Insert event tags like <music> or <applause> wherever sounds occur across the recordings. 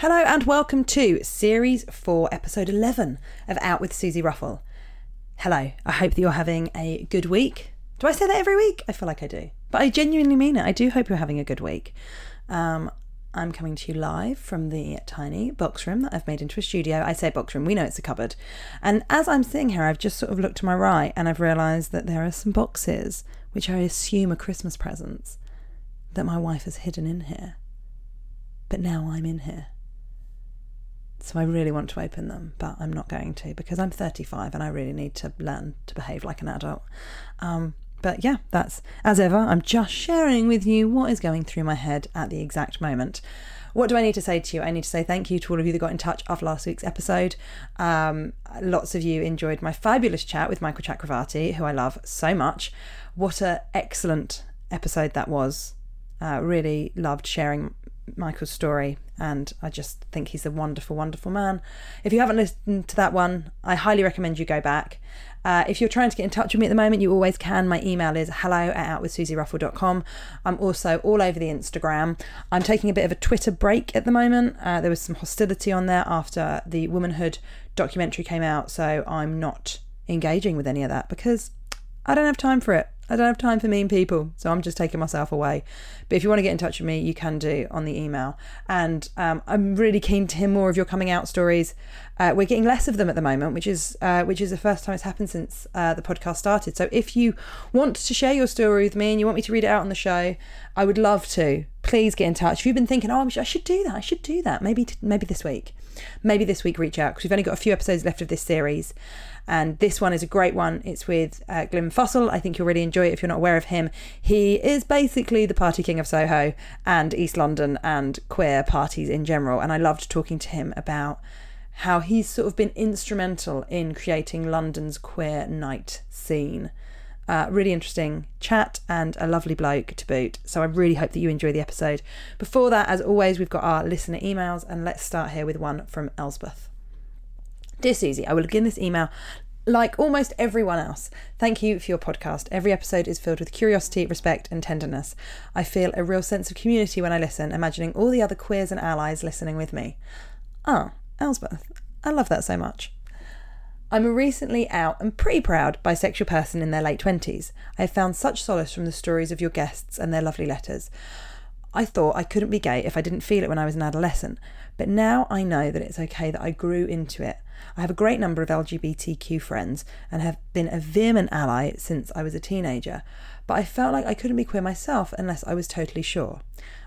Hello and welcome to Series 4, Episode 11 of Out with Suzi Ruffell. Hello, I hope that you're having a good week. Do I say that every week? I feel like I do. But I genuinely mean it. I do hope you're having a good week. Um, I'm coming to you live from the tiny box room that I've made into a studio. I say box room, we know it's a cupboard. And as I'm sitting here, I've just sort of looked to my right and I've realised that there are some boxes, which I assume are Christmas presents, that my wife has hidden in here. But now I'm in here. So I really want to open them, but I'm not going to because I'm 35 and I really need to learn to behave like an adult. Um, but yeah, that's as ever. I'm just sharing with you what is going through my head at the exact moment. What do I need to say to you? I need to say thank you to all of you that got in touch after last week's episode. Um, lots of you enjoyed my fabulous chat with Michael Chakravarti, who I love so much. What a excellent episode that was. Uh, really loved sharing Michael's story, and I just think he's a wonderful, wonderful man. If you haven't listened to that one, I highly recommend you go back. Uh, if you're trying to get in touch with me at the moment, you always can. My email is hello at outwithsusieruffle.com. I'm also all over the Instagram. I'm taking a bit of a Twitter break at the moment. Uh, there was some hostility on there after the womanhood documentary came out, so I'm not engaging with any of that because I don't have time for it. I don't have time for mean people, so I'm just taking myself away. But if you want to get in touch with me, you can do on the email. And um, I'm really keen to hear more of your coming out stories. Uh, we're getting less of them at the moment, which is uh, which is the first time it's happened since uh, the podcast started. So if you want to share your story with me and you want me to read it out on the show, I would love to. Please get in touch. If you've been thinking, oh, I should do that, I should do that. Maybe maybe this week, maybe this week, reach out because we've only got a few episodes left of this series. And this one is a great one. It's with uh, Glyn Fussell. I think you'll really enjoy it if you're not aware of him. He is basically the party king of Soho and East London and queer parties in general. And I loved talking to him about how he's sort of been instrumental in creating London's queer night scene. Uh, really interesting chat and a lovely bloke to boot. So I really hope that you enjoy the episode. Before that, as always, we've got our listener emails, and let's start here with one from Elsbeth. Dear Suzi, I will begin this email like almost everyone else. Thank you for your podcast. Every episode is filled with curiosity, respect, and tenderness. I feel a real sense of community when I listen, imagining all the other queers and allies listening with me. Ah, Elsbeth, I love that so much. I'm a recently out and pretty proud bisexual person in their late 20s. I have found such solace from the stories of your guests and their lovely letters. I thought I couldn't be gay if I didn't feel it when I was an adolescent, but now I know that it's okay that I grew into it. I have a great number of LGBTQ friends and have been a vehement ally since I was a teenager, but I felt like I couldn't be queer myself unless I was totally sure.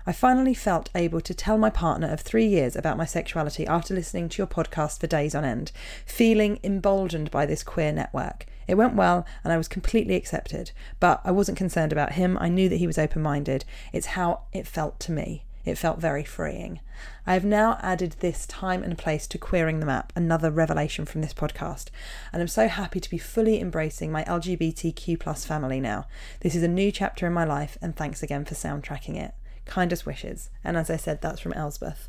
I finally felt able to tell my partner of three years about my sexuality after listening to your podcast for days on end, feeling emboldened by this queer network. It went well and I was completely accepted, but I wasn't concerned about him. I knew that he was open minded. It's how it felt to me. It felt very freeing. I have now added this time and place to Queering the Map, another revelation from this podcast, and I'm so happy to be fully embracing my LGBTQ plus family now. This is a new chapter in my life, and thanks again for soundtracking it. Kindest wishes. And as I said, that's from Elsbeth.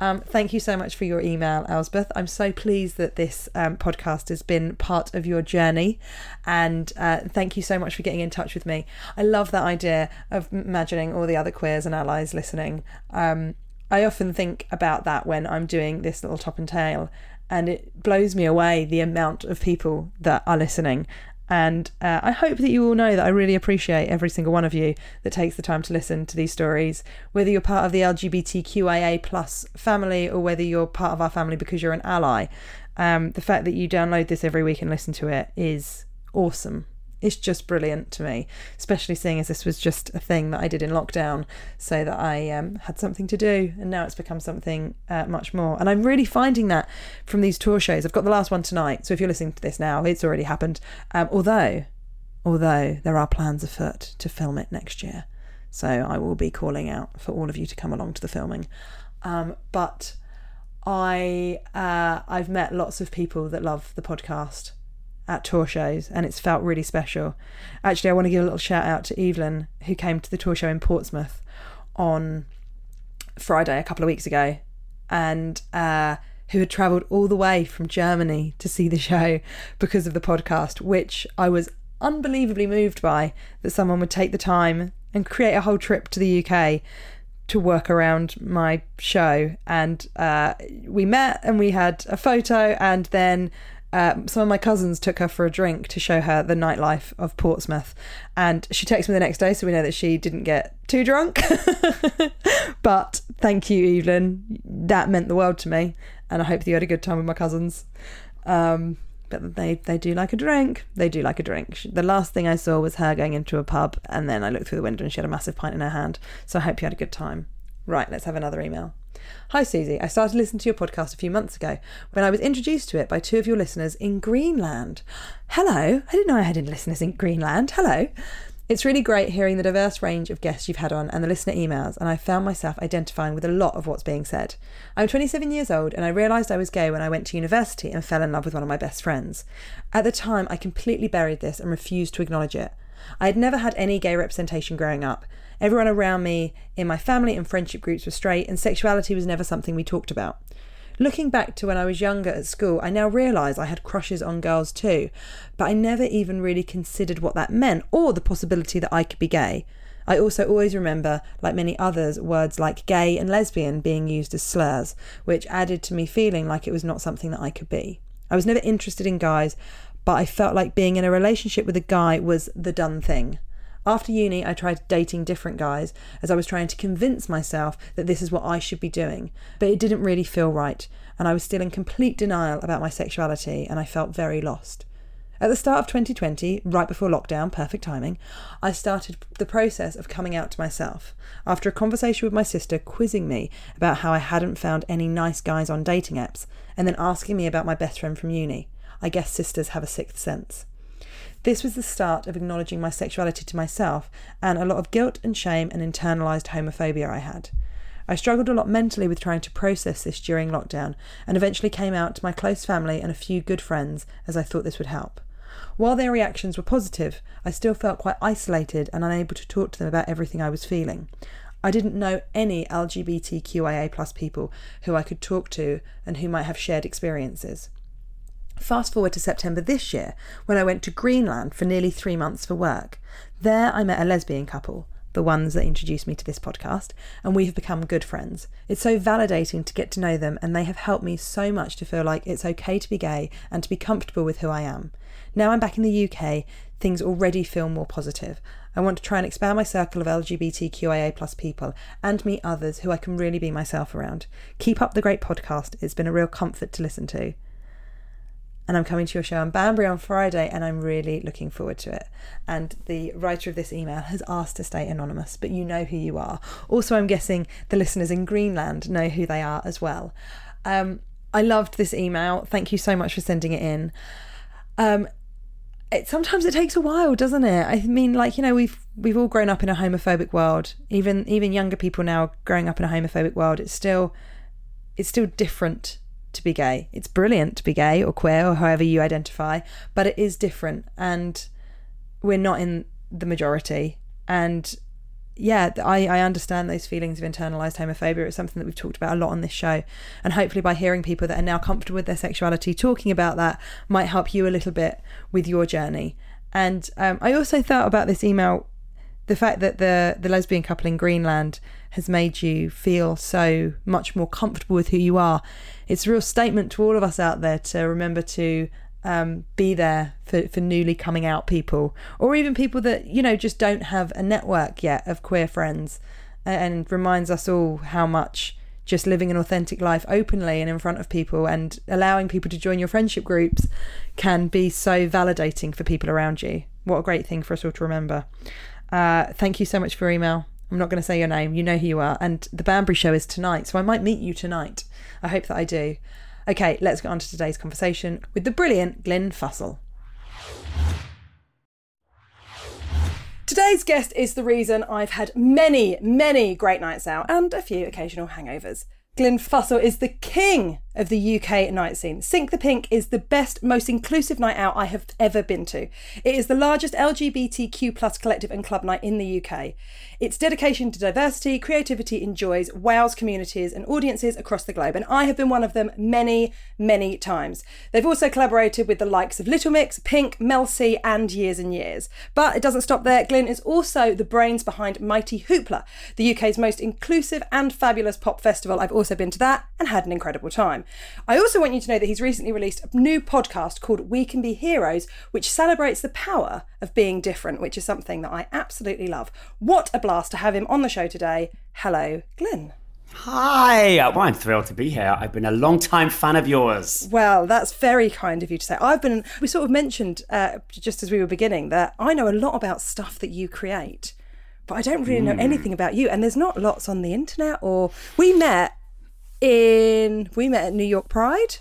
Um, thank you so much for your email, Elsbeth. I'm so pleased that this um, podcast has been part of your journey. And uh, thank you so much for getting in touch with me. I love that idea of imagining all the other queers and allies listening. Um, I often think about that when I'm doing this little top and tail, and it blows me away the amount of people that are listening and uh, I hope that you all know that I really appreciate every single one of you that takes the time to listen to these stories, whether you're part of the LGBTQIA plus family or whether you're part of our family because you're an ally. Um, the fact that you download this every week and listen to it is awesome it's just brilliant to me, especially seeing as this was just a thing that I did in lockdown so that I um, had something to do. And now it's become something uh, much more. And I'm really finding that from these tour shows. I've got the last one tonight. So if you're listening to this now, it's already happened. Um, although, although there are plans afoot to film it next year. So I will be calling out for all of you to come along to the filming. Um, but I uh, I've met lots of people that love the podcast at tour shows and it's felt really special. Actually, I want to give a little shout out to Evelyn who came to the tour show in Portsmouth on Friday a couple of weeks ago and uh, who had travelled all the way from Germany to see the show because of the podcast, which I was unbelievably moved by that someone would take the time and create a whole trip to the UK to work around my show. And uh, we met and we had a photo, and then uh, some of my cousins took her for a drink to show her the nightlife of Portsmouth. And she texted me the next day, so we know that she didn't get too drunk. <laughs> but thank you, Evelyn. That meant the world to me. And I hope that you had a good time with my cousins. Um, but they, they do like a drink. They do like a drink. The last thing I saw was her going into a pub, and then I looked through the window and she had a massive pint in her hand. So I hope you had a good time. Right, let's have another email. Hi, Suzi. I started listening to your podcast a few months ago when I was introduced to it by two of your listeners in Greenland. Hello. I didn't know I had any listeners in Greenland. Hello. It's really great hearing the diverse range of guests you've had on and the listener emails, and I found myself identifying with a lot of what's being said. I'm 27 years old, and I realised I was gay when I went to university and fell in love with one of my best friends. At the time, I completely buried this and refused to acknowledge it. I had never had any gay representation growing up. Everyone around me in my family and friendship groups were straight, and sexuality was never something we talked about. Looking back to when I was younger at school, I now realise I had crushes on girls too, but I never even really considered what that meant or the possibility that I could be gay. I also always remember, like many others, words like gay and lesbian being used as slurs, which added to me feeling like it was not something that I could be. I was never interested in guys, but I felt like being in a relationship with a guy was the done thing. After uni, I tried dating different guys as I was trying to convince myself that this is what I should be doing, but it didn't really feel right, and I was still in complete denial about my sexuality, and I felt very lost. At the start of 2020, right before lockdown, perfect timing, I started the process of coming out to myself after a conversation with my sister quizzing me about how I hadn't found any nice guys on dating apps and then asking me about my best friend from uni. I guess sisters have a sixth sense. This was the start of acknowledging my sexuality to myself and a lot of guilt and shame and internalized homophobia I had. I struggled a lot mentally with trying to process this during lockdown and eventually came out to my close family and a few good friends as I thought this would help. While their reactions were positive, I still felt quite isolated and unable to talk to them about everything I was feeling. I didn't know any LGBTQIA plus people who I could talk to and who might have shared experiences. Fast forward to September this year, when I went to Greenland for nearly three months for work. There, I met a lesbian couple, the ones that introduced me to this podcast, and we have become good friends. It's so validating to get to know them, and they have helped me so much to feel like it's okay to be gay and to be comfortable with who I am. Now I'm back in the UK, things already feel more positive. I want to try and expand my circle of LGBTQIA plus people and meet others who I can really be myself around. Keep up the great podcast. It's been a real comfort to listen to and I'm coming to your show in Banbury on Friday, and I'm really looking forward to it. And the writer of this email has asked to stay anonymous, but you know who you are. Also, I'm guessing the listeners in Greenland know who they are as well. Um, I loved this email. Thank you so much for sending it in. Um, it, sometimes it takes a while, doesn't it? I mean, like you know, we've we've all grown up in a homophobic world. Even even younger people now growing up in a homophobic world. It's still it's still different to be gay. It's brilliant to be gay or queer or however you identify, but it is different and we're not in the majority. And yeah, I, I understand those feelings of internalized homophobia. It's something that we've talked about a lot on this show. And hopefully, by hearing people that are now comfortable with their sexuality talking about that, might help you a little bit with your journey. And um, I also thought about this email the fact that the the lesbian couple in Greenland has made you feel so much more comfortable with who you are. It's a real statement to all of us out there to remember to um, be there for, for newly coming out people, or even people that you know just don't have a network yet of queer friends, and reminds us all how much just living an authentic life openly and in front of people and allowing people to join your friendship groups can be so validating for people around you. What a great thing for us all to remember. Uh, thank you so much for your email. I'm not going to say your name. You know who you are. And the Banbury show is tonight, so I might meet you tonight. I hope that I do. Okay, let's get on to today's conversation with the brilliant Glyn Fussell. Today's guest is the reason I've had many, many great nights out and a few occasional hangovers. Glyn Fussell is the king of the UK night scene. Sink the Pink is the best, most inclusive night out I have ever been to. It is the largest LGBTQ plus collective and club night in the UK. Its dedication to diversity, creativity, and joys wows communities and audiences across the globe, and I have been one of them many, many times. They've also collaborated with the likes of Little Mix, Pink, Mel C, and Years and Years. But it doesn't stop there. Glyn is also the brains behind Mighty Hoopla, the UK's most inclusive and fabulous pop festival. I've also been to that and had an incredible time. I also want you to know that he's recently released a new podcast called We Can Be Heroes, which celebrates the power of being different, which is something that I absolutely love. What a blast to have him on the show today. Hello, Glyn. Hi, well, I'm thrilled to be here. I've been a long time fan of yours. Well, that's very kind of you to say. I've been, we sort of mentioned uh, just as we were beginning that I know a lot about stuff that you create, but I don't really know anything about you. And there's not lots on the internet, or we met in, we met at New York Pride.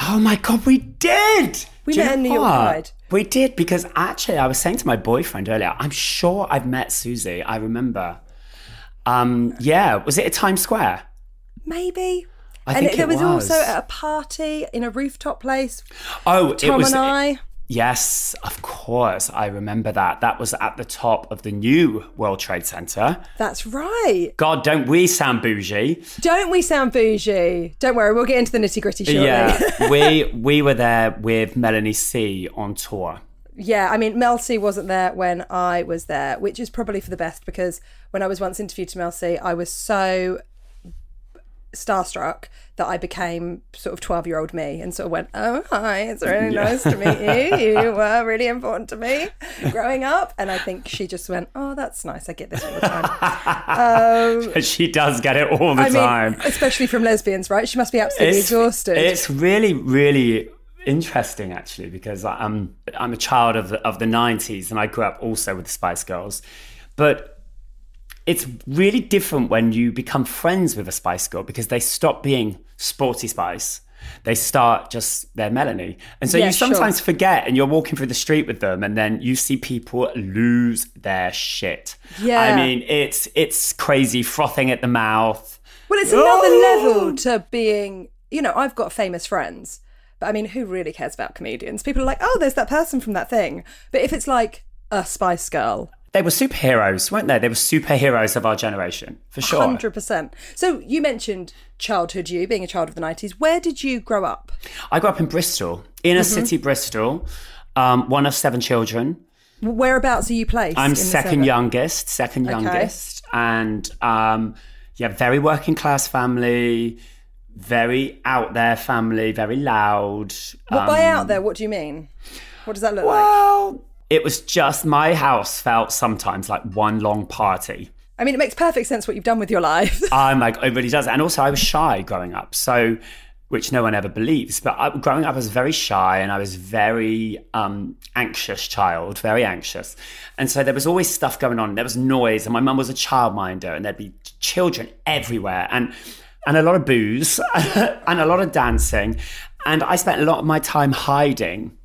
Oh my god, we did. We Do met New York? Pride. We did because actually, I was saying to my boyfriend earlier. I'm sure I've met Suzi. I remember. Um, yeah, was it at Times Square? Maybe. I and think it, there it was, also at a party in a rooftop place. Oh, Tom it was. and I. Yes, of course, I remember that. That was at the top of the new World Trade Center. That's right. God, don't we sound bougie? Don't we sound bougie? Don't worry, we'll get into the nitty gritty shortly. Yeah, <laughs> we we were there with Melanie C on tour. Yeah, I mean, Mel C wasn't there when I was there, which is probably for the best because when I was once interviewed to Mel C, I was so starstruck that I became sort of 12 year old me and sort of went, Oh, hi, it's really nice to meet you. <laughs> You were really important to me growing up. And I think she just went, Oh, that's nice. I get this all the time. <laughs> Um, she does get it all the I time. mean, especially from lesbians, right? She must be absolutely exhausted. It's really, really interesting actually because I'm I'm a child of the, of the 90s and I grew up also with the Spice Girls, but it's really different when you become friends with a Spice Girl because they stop being sporty Spice. They start just their Melanie. And so Yeah, you sure. sometimes forget and you're walking through the street with them and then you see people lose their shit. Yeah. I mean, it's it's crazy frothing at the mouth. Well, it's another Oh! level to being, you know, I've got famous friends, but I mean, who really cares about comedians? People are like, oh, there's that person from that thing. But if it's like a Spice Girl, They were superheroes, weren't they? They were superheroes of our generation, for sure. 100%. So you mentioned childhood you, being a child of the 90s. Where did you grow up? I grew up in Bristol, inner Mm-hmm. city Bristol, um, one of seven children. Whereabouts are you placed? I'm second youngest, second youngest, and um, yeah, very working class family, very out there family, very loud. What by out there, what do you mean? What does that look like? Well, it was just my house felt sometimes like one long party. I mean, it makes perfect sense what you've done with your life. <laughs> I'm like, it really does. And also, I was shy growing up. So, which no one ever believes. But I, growing up, I was very shy and I was very um, anxious child, very anxious. And so there was always stuff going on. There was noise, and my mum was a childminder, and there'd be children everywhere, and and a lot of booze, <laughs> and a lot of dancing. And I spent a lot of my time hiding,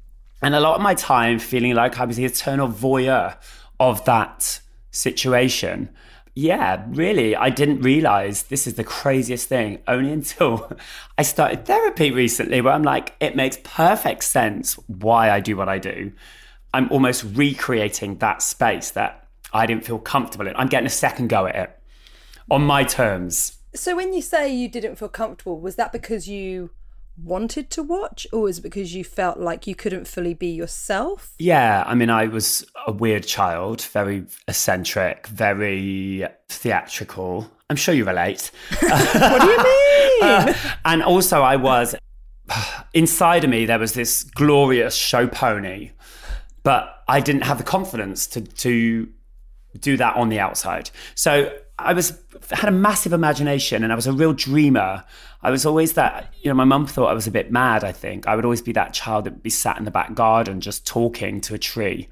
and a lot of my time feeling like I was the eternal voyeur of that situation. Yeah, really, I didn't realize this is the craziest thing only <laughs> until I started therapy recently, where I'm like, it makes perfect sense why I do what I do. I'm almost recreating that space that I didn't feel comfortable in. I'm getting a second go at it on my terms. so when you say you didn't feel comfortable, was that because you wanted to watch or was it because you felt like you couldn't fully be yourself? Yeah, I mean, I was a weird child, very eccentric, very theatrical. I'm sure you relate. <laughs> What do you <laughs> uh, mean? and also, I was <sighs> inside of me, there was this glorious show pony, but I didn't have the confidence to, to do that on the outside. So I was had a massive imagination and I was a real dreamer. I was always that, you know, my mum thought I was a bit mad, I think. I would always be that child that would be sat in the back garden just talking to a tree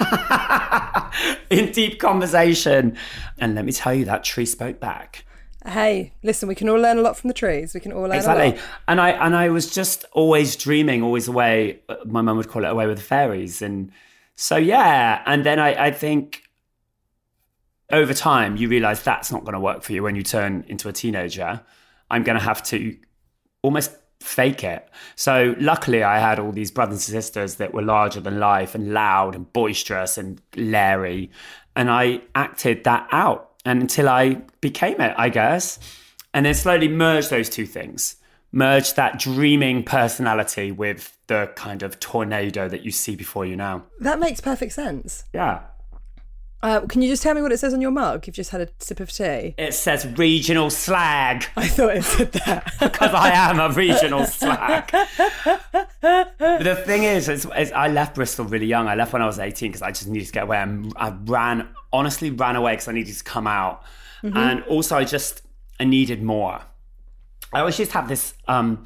<laughs> in deep conversation. And let me tell you, that tree spoke back. hey, listen, we can all learn a lot from the trees. We can all learn a Exactly. lot. And I and I was just always dreaming, always away. My mum would call it away with the fairies. And so yeah. And then I, I think over time you realize that's not going to work for you when you turn into a teenager. I'm going to have to almost fake it. So luckily, I had all these brothers and sisters that were larger than life and loud and boisterous and leery. And I acted that out and until I became it, I guess. And then slowly merged those two things, merged that dreaming personality with the kind of tornado that you see before you now. That makes perfect sense. Yeah. Uh, can you just tell me what it says on your mug? You've just had a sip of tea. It says regional slag. I thought it said that. <laughs> because I am a regional slag. but the thing is, is, is, I left Bristol really young. I left when I was 18 because I just needed to get away. And I ran, honestly, ran away because I needed to come out. Mm-hmm. And also, I just I needed more. I always used to have this um,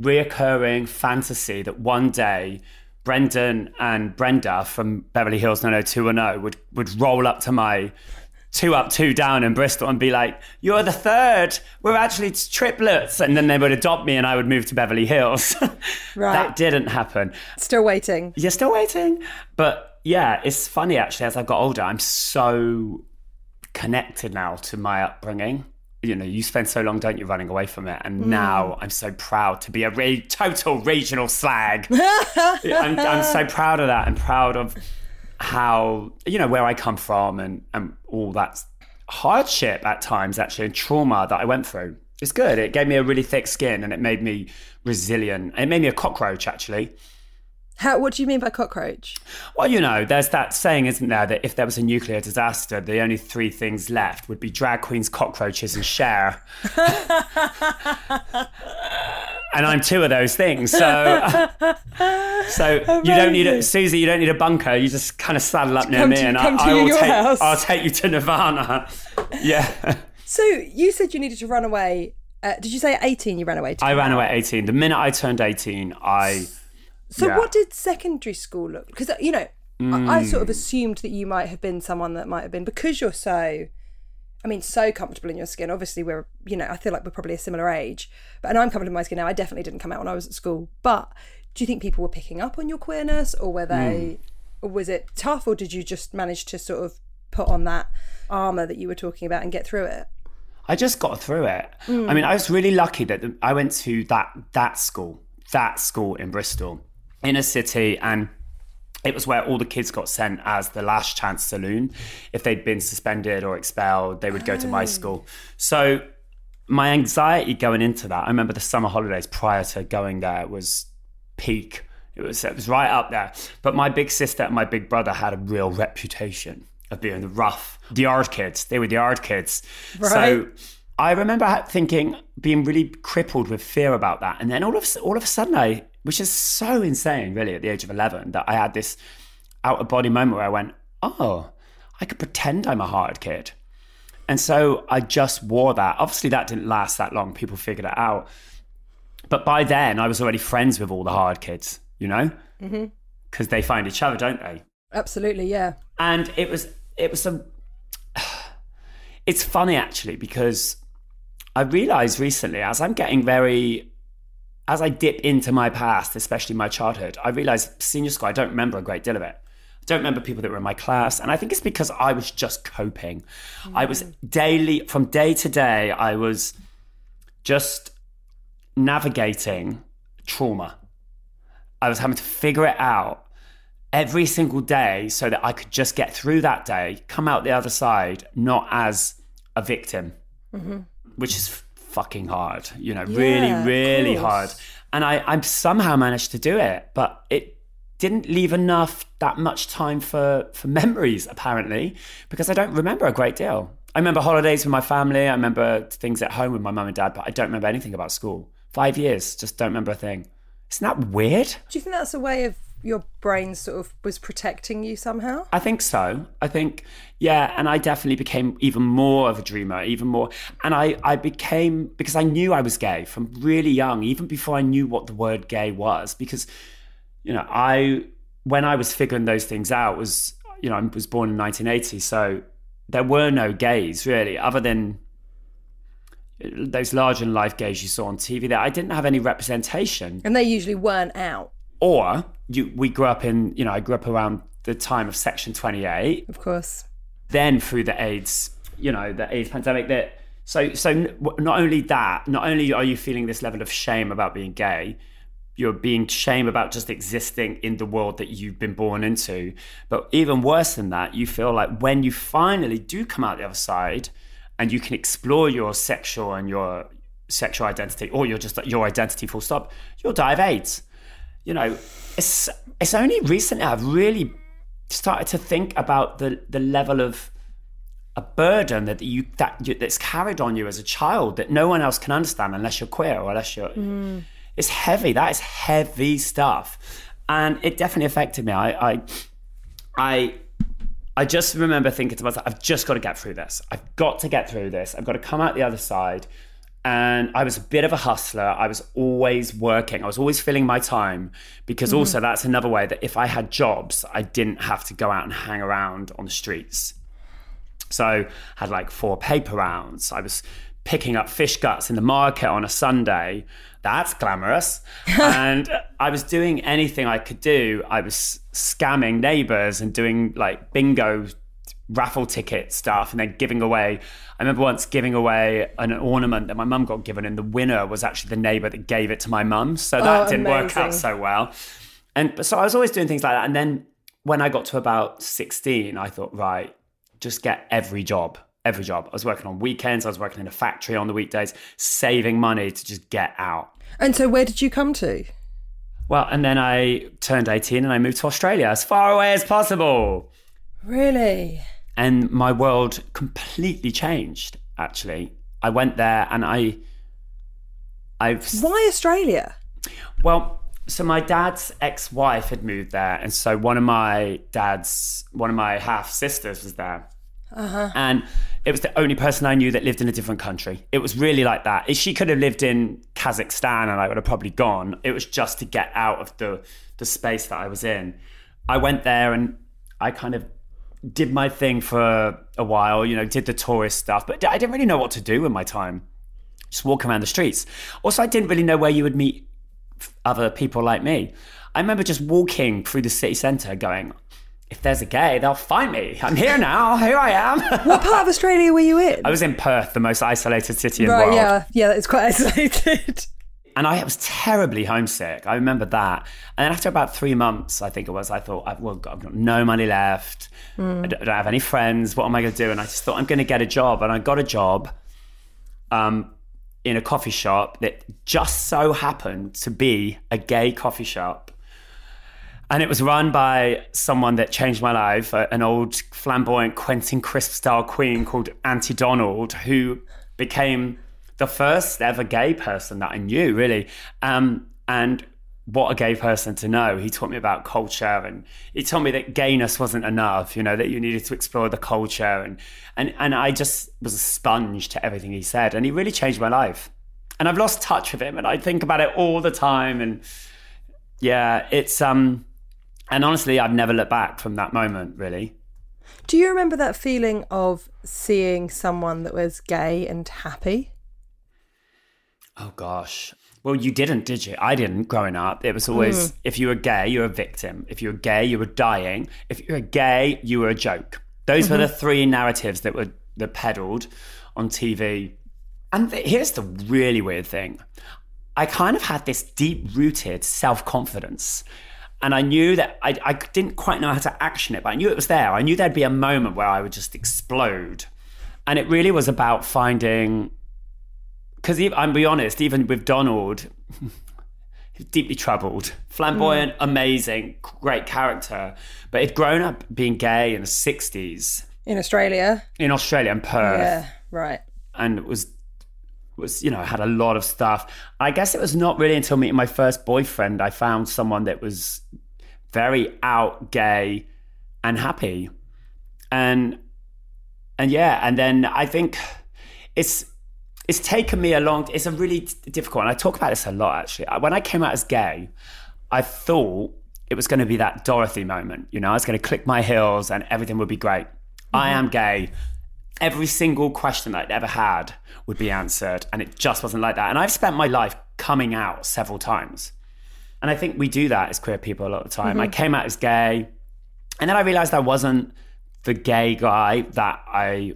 reoccurring fantasy that one day Brandon and Brenda from Beverly Hills 90210 would, would roll up to my two up, two down in Bristol and be like, You're the third. We're actually triplets. And then they would adopt me and I would move to Beverly Hills. <laughs> right. that didn't happen. Still waiting. You're still waiting. But yeah, it's funny actually, as I got older, I'm so connected now to my upbringing you know, you spend so long, don't you, running away from it? And mm. now I'm so proud to be a re- total regional slag. <laughs> I'm, I'm, so proud of that and proud of how, you know, where I come from and, and all that hardship at times, actually, and trauma that I went through. It's good. It gave me a really thick skin and it made me resilient. It made me a cockroach, actually. How, what do you mean by cockroach? Well, you know, there's that saying, isn't there, that if there was a nuclear disaster, the only three things left would be drag queens, cockroaches, and Cher. <laughs> and I'm two of those things. So, <laughs> so you don't need a Suzi. You don't need a bunker. You just kind of saddle up near me, to, and I, I, will take. House. I'll take you to Nirvana. <laughs> Yeah. So you said you needed to run away. Uh, did you say at 18 you ran away? I ran away at 18. The minute I turned 18, I so yeah. what did secondary school look? Because you know, mm. I, I, sort of mm. assumed that you might have been someone that might have been because you're so. I mean, so comfortable in your skin. Obviously, we're, you know, I feel like we're probably a similar age. But and I'm comfortable in my skin now. I definitely didn't come out when I was at school. But do you think people were picking up on your queerness, or were they, mm. or was it tough, or did you just manage to sort of put on that armor that you were talking about and get through it? I just got through it. Mm. I mean, I was really lucky that I went to that that school, that school in Bristol inner city and it was where all the kids got sent as the last chance saloon. If they'd been suspended or expelled, they would go to my school. So my anxiety going into that, I remember the summer holidays prior to going there was peak. It was it was right up there. But my big sister and my big brother had a real reputation of being the rough, the art kids. They were the art kids. Right. So I remember thinking, being really crippled with fear about that. And then all of all of a sudden, I which is so insane, really, at the age of 11, that I had this out of body moment where I went, oh, I could pretend I'm a hard kid. And so I just wore that. Obviously, that didn't last that long. People figured it out. But by then, I was already friends with all the hard kids, you know? Because mm-hmm. they find each other, don't they? Absolutely, yeah. And it was, it was a, <sighs> it's funny actually, because I realized recently as I'm getting very as I dip into my past, especially my childhood, I realize senior school, I don't remember a great deal of it. I don't remember people that were in my class. And I think it's because I was just coping. Mm. I was daily, from day to day, I was just navigating trauma. I was having to figure it out every single day so that I could just get through that day, come out the other side, not as a victim, mm-hmm. which is fucking hard, you know, yeah, really, really hard. And I, I somehow managed to do it, but it didn't leave enough that much time for for memories apparently because I don't remember a great deal. I remember holidays with my family. I remember things at home with my mum and dad, but I don't remember anything about school. Five years, just don't remember a thing. Isn't that weird? Do you think that's a way of your brain sort of was protecting you somehow? I think so. I think, yeah, and I definitely became even more of a dreamer, even more. And I, I became, because I knew I was gay from really young, even before I knew what the word gay was, because, you know, I, when I was figuring those things out was, you know, I was born in 1980, so there were no gays really, other than those larger than life gays you saw on TV there. I didn't have any representation. And they usually weren't out. Or you, we grew up in, you know, I grew up around the time of Section 28. Of course. Then through the AIDS, you know, the AIDS pandemic, that So, so not only that, not only are you feeling this level of shame about being gay, you're being shame about just existing in the world that you've been born into. But even worse than that, you feel like when you finally do come out the other side and you can explore your sexual and your sexual identity, or you're just your identity full stop, you'll die of AIDS. You know, it's it's only recently I've really started to think about the the level of a burden that you that you, that's carried on you as a child that no one else can understand unless you're queer or unless you're. Mm. It's heavy. That is heavy stuff, and it definitely affected me. I, I, I, I just remember thinking to myself, I've just got to get through this. I've got to get through this. I've got to come out the other side. And I was a bit of a hustler. I was always working. I was always filling my time because also mm. that's another way that if I had jobs, I didn't have to go out and hang around on the streets. So I had like four paper rounds. I was picking up fish guts in the market on a Sunday. That's glamorous. <laughs> and I was doing anything I could do. I was scamming neighbors and doing like bingo raffle ticket stuff and then giving away. I remember once giving away an ornament that my mum got given, and the winner was actually the neighbor that gave it to my mum. So that Oh, didn't work out so well. And so I was always doing things like that. And then when I got to about 16, I thought, right, just get every job, every job. I was working on weekends, I was working in a factory on the weekdays, saving money to just get out. And so, where did you come to? Well, and then I turned 18 and I moved to Australia as far away as possible. Really? And my world completely changed, actually. I went there and I, I've, Why Australia? well, so my dad's ex-wife had moved there. And so one of my dad's, one of my half sisters was there. Uh-huh. And it was the only person I knew that lived in a different country. It was really like that. If She could have lived in Kazakhstan and I would have probably gone. It was just to get out of the, the space that I was in. I went there and I kind of did my thing for a while, you know, did the tourist stuff, but I didn't really know what to do with my time. Just walk around the streets. Also, I didn't really know where you would meet other people like me. I remember just walking through the city centre going, if there's a gay, they'll find me. I'm here <laughs> now. Here I am. <laughs> What part of Australia were you in? I was in Perth, the most isolated city in the world. yeah, yeah, it's quite <laughs> isolated. And I was terribly homesick. I remember that. And then after about three months, I think it was, I thought, I've, well, I've got no money left. I don't I don't have any friends. What am I going to do? And I just thought, I'm going to get a job. And I got a job um, in a coffee shop that just so happened to be a gay coffee shop. And it was run by someone that changed my life, an old flamboyant Quentin Crisp style queen called Auntie Donald, who became the first ever gay person that I knew, really. Um, and what a gay person to know. He taught me about culture and he told me that gayness wasn't enough, you know, that you needed to explore the culture. And, and, and I just was a sponge to everything he said. And he really changed my life. And I've lost touch with him and I think about it all the time. And yeah, it's, um, and honestly, I've never looked back from that moment, really. Do you remember that feeling of seeing someone that was gay and happy? Oh gosh. Well, you didn't, did you? I didn't growing up. It was always mm. if you were gay, you were a victim. If you were gay, you were dying. If you were gay, you were a joke. Those were the mm-hmm. three narratives that were that peddled on TV. And th- here's the really weird thing. I kind of had this deep rooted self confidence. And I knew that I, I didn't quite know how to action it, but I knew it was there. I knew there'd be a moment where I would just explode. And it really was about finding because I'm be honest, even with Donald, he's <laughs> deeply troubled, flamboyant, hmm. amazing, great character, but he'd grown up being gay in the '60s In Australia? in Australia and Perth, Yeah, right. and was was you know had a lot of stuff. I guess it was not really until meeting my first boyfriend I found someone that was very out gay and happy, and and yeah, and then I think it's it's taken me a long. It's a really difficult. And I talk about this a lot actually. When I came out as gay, I thought it was going to be that Dorothy moment. You know, I was going to click my heels and everything would be great. I mm-hmm. am gay. Every single question that I'd ever had would be answered, and it just wasn't like that. And I've spent my life coming out several times, and I think we do that as queer people a lot of the time. I mm-hmm. came out as gay, and then I realized I wasn't the gay guy that I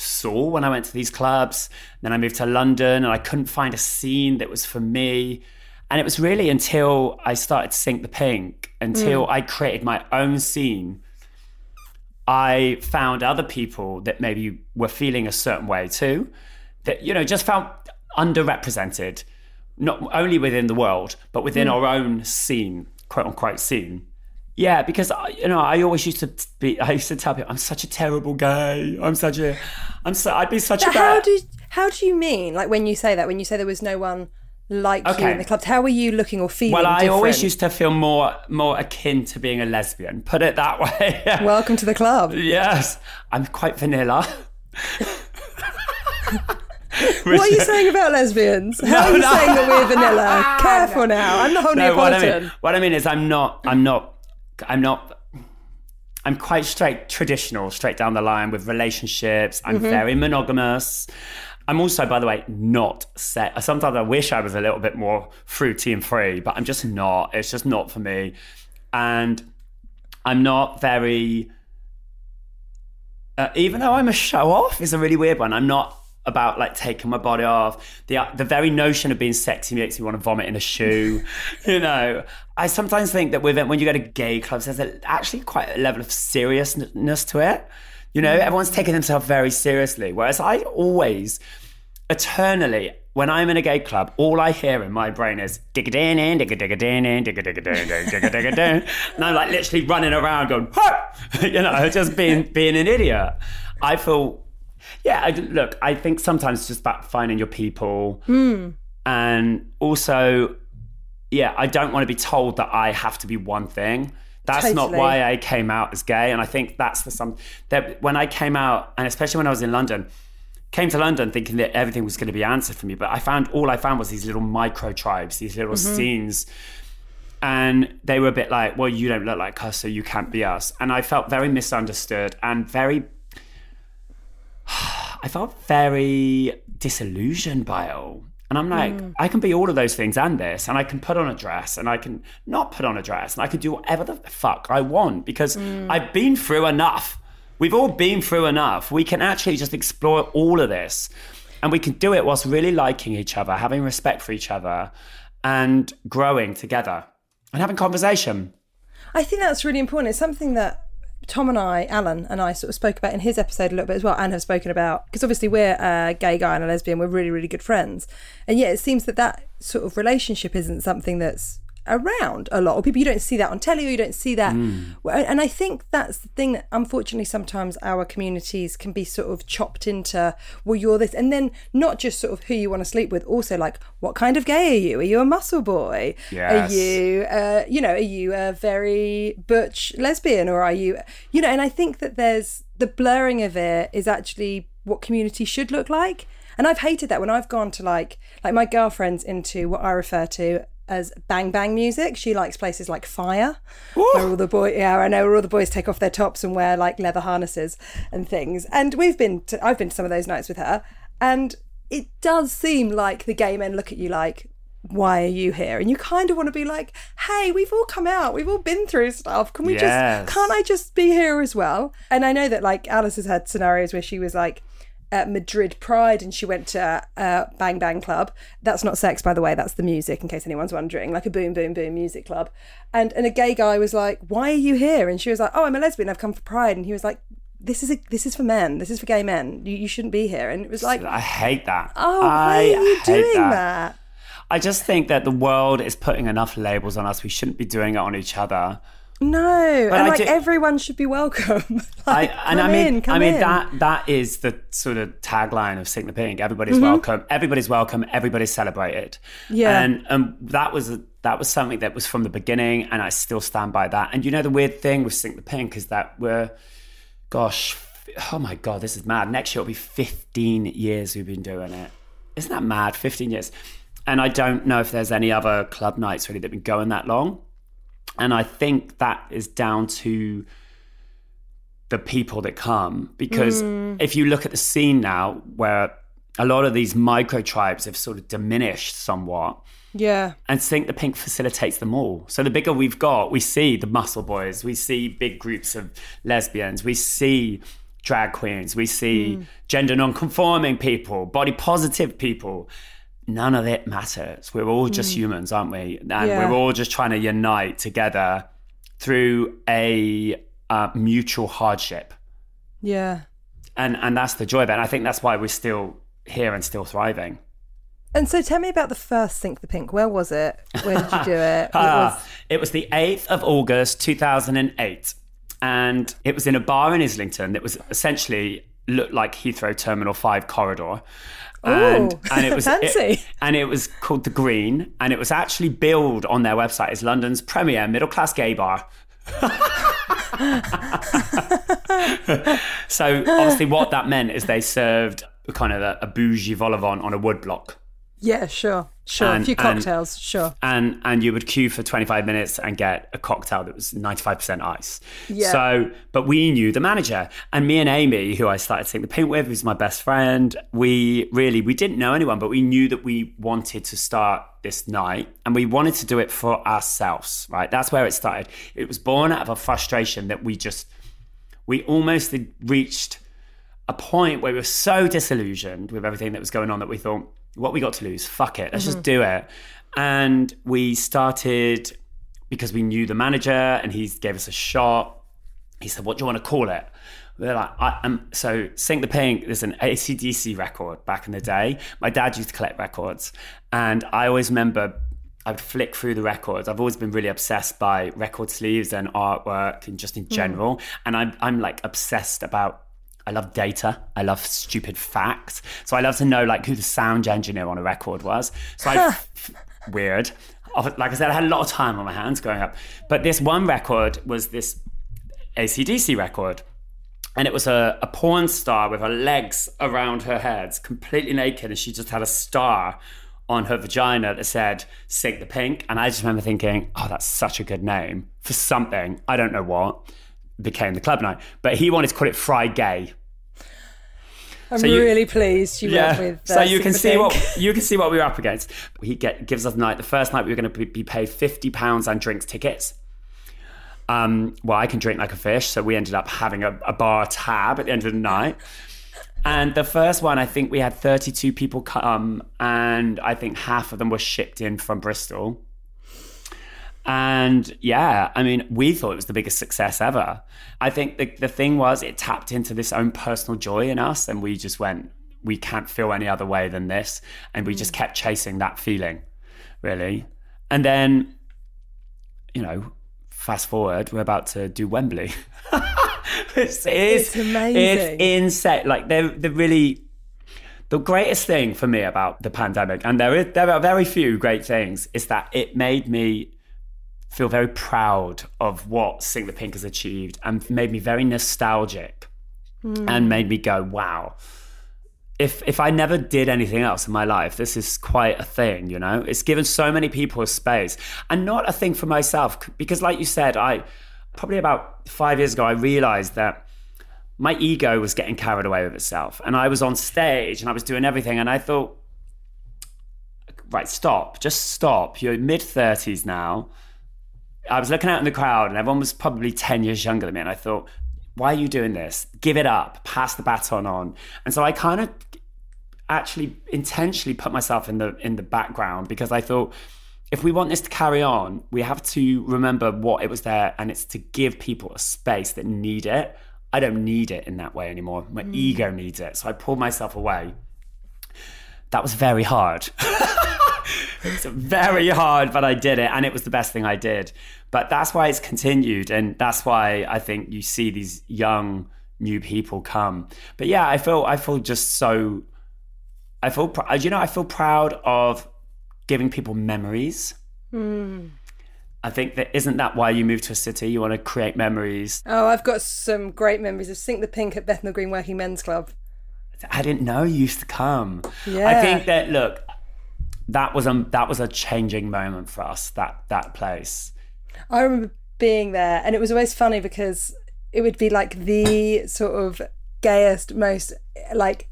saw when I went to these clubs. Then I moved to London and I couldn't find a scene that was for me. And it was really until I started to Sink the Pink, until hmm. I created my own scene, I found other people that maybe were feeling a certain way too, that, you know, just felt underrepresented, not only within the world, but within hmm. our own scene, quote unquote scene. Yeah, because I- you know, I always used to be. I used to tell people, "I'm such a terrible gay. I'm such a, I'm so. I'd be such a But bad." how do how do you mean? Like when you say that, when you say there was no one like you in the clubs, how were you looking or feeling? well, I always used to feel more more akin to being a lesbian. Put it that way. <laughs> Welcome to the club. yes, I'm quite vanilla. <laughs> What are you saying about lesbians? How are you no. saying that we're vanilla? <laughs> Careful now. I'm the whole No, what I mean, what I mean is, I'm not. I'm not. I'm not. I'm quite straight, traditional, straight down the line with relationships. I'm very monogamous. I'm also, by the way, not set. Sometimes I wish I was a little bit more fruity and free, but I'm just not. It's just not for me. And I'm not very. Uh, even though I'm a show off, is a really weird one. I'm not about like taking my body off. The the very notion of being sexy makes me want to vomit in a shoe. <laughs> you know, I sometimes think that with it, when you go to gay clubs, there's a, actually quite a level of seriousness to it. You know, mm. everyone's taking themselves very seriously, whereas I always, eternally, when I'm in a gay club, all I hear in my brain is digga din in, digga digga din in, digga digga din in, digga digga din, and I'm like literally running around going, <laughs> you know, just being being an idiot. I feel, yeah. I, look, I think sometimes it's just about finding your people, hmm. and also, yeah, I don't want to be told that I have to be one thing. That's not why I came out as gay, and I think that's the some that when I came out, and especially when I was in London, came to London thinking that everything was going to be answered for me, but I found all I found was these little micro tribes, these little mm-hmm. scenes, and they were a bit like, "Well, you don't look like us, so you can't be us," and I felt very misunderstood and very. <sighs> I felt very disillusioned by it all. And I'm like, hmm. I can be all of those things and this, and I can put on a dress, and I can not put on a dress, and I can do whatever the fuck I want because hmm. I've been through enough. We've all been through enough. We can actually just explore all of this, and we can do it whilst really liking each other, having respect for each other, and growing together and having conversation. I think that's really important. It's something that Tom and I, Alan and I, sort of spoke about in his episode a little bit as well, and have spoken about because obviously we're a gay guy and a lesbian. We're really, really good friends, and yet it seems that that sort of relationship isn't something that's around a lot or people you don't see that on telly or you don't see that. Well, and i think that's the thing that unfortunately sometimes our communities can be sort of chopped into well you're this and then not just sort of who you want to sleep with also like what kind of gay are you? Are you a muscle boy? Yes. are you uh, you know are you a very butch lesbian or are you you know and i think that there's the blurring of it is actually what community should look like. And i've hated that when i've gone to like like my girlfriend's into what i refer to as bang bang music. She likes places like fire where all the boy yeah i know where all the boys take off their tops and wear like leather harnesses and things. And we've been to i've been to some of those nights with her and it does seem like the gay men look at you like why are you here? And you kind of want to be like hey we've all come out. We've all been through stuff. Can we Yes. just can't i just be here as well? And i know that like alice has had scenarios where she was like at Madrid Pride and she went to uh, Bang Bang Club. That's not sex, by the way. That's the music, in case anyone's wondering, like a boom, boom, boom music club. And and a gay guy was like, "Why are you here?" And she was like, "Oh, I'm a lesbian. I've come for Pride." And he was like, "This is a, this is for men. This is for gay men. You, you shouldn't be here." And it was like, I hate that. "Oh, why I are you hate doing that?" I just think that the world is putting enough labels on us. We shouldn't be doing it on each other. No, and I like do- everyone should be welcome. <laughs> I, like, and I mean, in, I mean in. that that is the sort of tagline of Sink the Pink. Everybody's Mm-hmm. welcome. Everybody's welcome. Everybody's celebrated. Yeah. and and that was that was something that was from the beginning, and I still stand by that. And you know, the weird thing with Sink the Pink is that we're, gosh, oh my god, this is mad. Next year will be 15 years we've been doing it. Isn't that mad? 15 years. And I don't know if there's any other club nights really that have been going that long. And I think that is down to the people that come. Because mm. if you look at the scene now, where a lot of these micro tribes have sort of diminished somewhat, yeah, and Sink the Pink facilitates them all. So the bigger we've got, we see the muscle boys, we see big groups of lesbians, we see drag queens, we see mm. gender non-conforming people, body positive people. None of it matters. We're all just humans, aren't we? And Yeah. we're all just trying to unite together through a uh, mutual hardship, Yeah. and and that's the joy of it. And I think that's why we're still here and still thriving. And so tell me about the first Sink the Pink. Where was it? Where did you do it? <laughs> It Ah, was it was the 8th of August 2008. And it was in a bar in Islington that was essentially looked like Heathrow Terminal 5 corridor. And, Ooh, and it was fancy. it- and it was called the Green, and it was actually billed on their website as London's premier middle class gay bar. <laughs> so obviously, what that meant is they served kind of a, a bougie vol au vent on a wood block. Yeah, sure. Sure. a And- few and- cocktails, sure. and and you would queue for 25 minutes and get a cocktail that was 95% ice. Yeah. So, but we knew the manager and me and Amy, who I started Sink the Pink with, who's my best friend, we really we didn't know anyone, but we knew that we wanted to start this night and we wanted to do it for ourselves, right? That's where it started. It was born out of a frustration that we just we almost reached a point where we were so disillusioned with everything that was going on that we thought, what we got to lose? Fuck it, let's just mm-hmm. do it. And we started because we knew the manager and he gave us a shot. He said, What do you want to call it? They're like, I am. so Sink the Pink is an ACDC record back in the day. My dad used to collect records. And I always remember I would flick through the records. I've always been really obsessed by record sleeves and artwork and just in hmm. general. And I'm, I'm like obsessed about I love data. I love stupid facts. So I love to know like who the sound engineer on a record was. So I weird. Like I said, I had a lot of time on my hands growing up. But this one record was this ACDC record. And it was a, a porn star with her legs around her head, completely naked, and she just had a star on her vagina that said Sink the Pink. And I just remember thinking, oh, that's such a good name for something. I don't know what became the club night. But he wanted to call it Fry Gay. I'm so you- really pleased you went with. Uh, so you can see what you can see what we were up against. He get, gives us the night. The first night we were going to be, paid fifty pounds and drinks tickets. Um, well, I can drink like a fish, so we ended up having a, a bar tab at the end of the night. And the first one, I think we had thirty-two people come, and I think half of them were shipped in from Bristol. And yeah, I mean, we thought it was the biggest success ever. I think the, the thing was, it tapped into this own personal joy in us, and we just went, we can't feel any other way than this. And we just mm. kept chasing that feeling, really. And then, you know, fast forward, we're about to do Wembley. <laughs> it's, It's amazing. It's insane. Like, they're, they're really the greatest thing for me about the pandemic, and there is there are very few great things, is that it made me feel very proud of what Sink the Pink has achieved and made me very nostalgic hmm. and made me go, wow. If if I never did anything else in my life, this is quite a thing, you know? It's given so many people a space and not a thing for myself because like you said, I probably about 5 years ago I realized that my ego was getting carried away with itself. And I was on stage and I was doing everything. And I thought, right, stop, just stop. You're mid 30s now. I was looking out in the crowd and everyone was probably 10 years younger than me. And I thought, why are you doing this? Give it up, pass the baton on. And so I kind of actually intentionally put myself in the in the background because I thought if we want this to carry on, we have to remember what it was there and it's to give people a space that need it. I don't need it in that way anymore. My hmm. ego needs it. So I pulled myself away. That was very hard. <laughs> it's very hard, but I did it and it was the best thing I did. But that's why it's continued and that's why I think you see these young new people come. But yeah, I feel I feel just so I feel you know I feel proud of giving people memories. Hmm. I think that isn't that why you move to a city? You want to create memories. Oh, I've got some great memories of Sink the Pink at Bethnal Green Working Men's Club. I didn't know you used to come. Yeah. I think that look, that was a that was a changing moment for us. That that place. I remember being there, and it was always funny because it would be like the sort of gayest, most like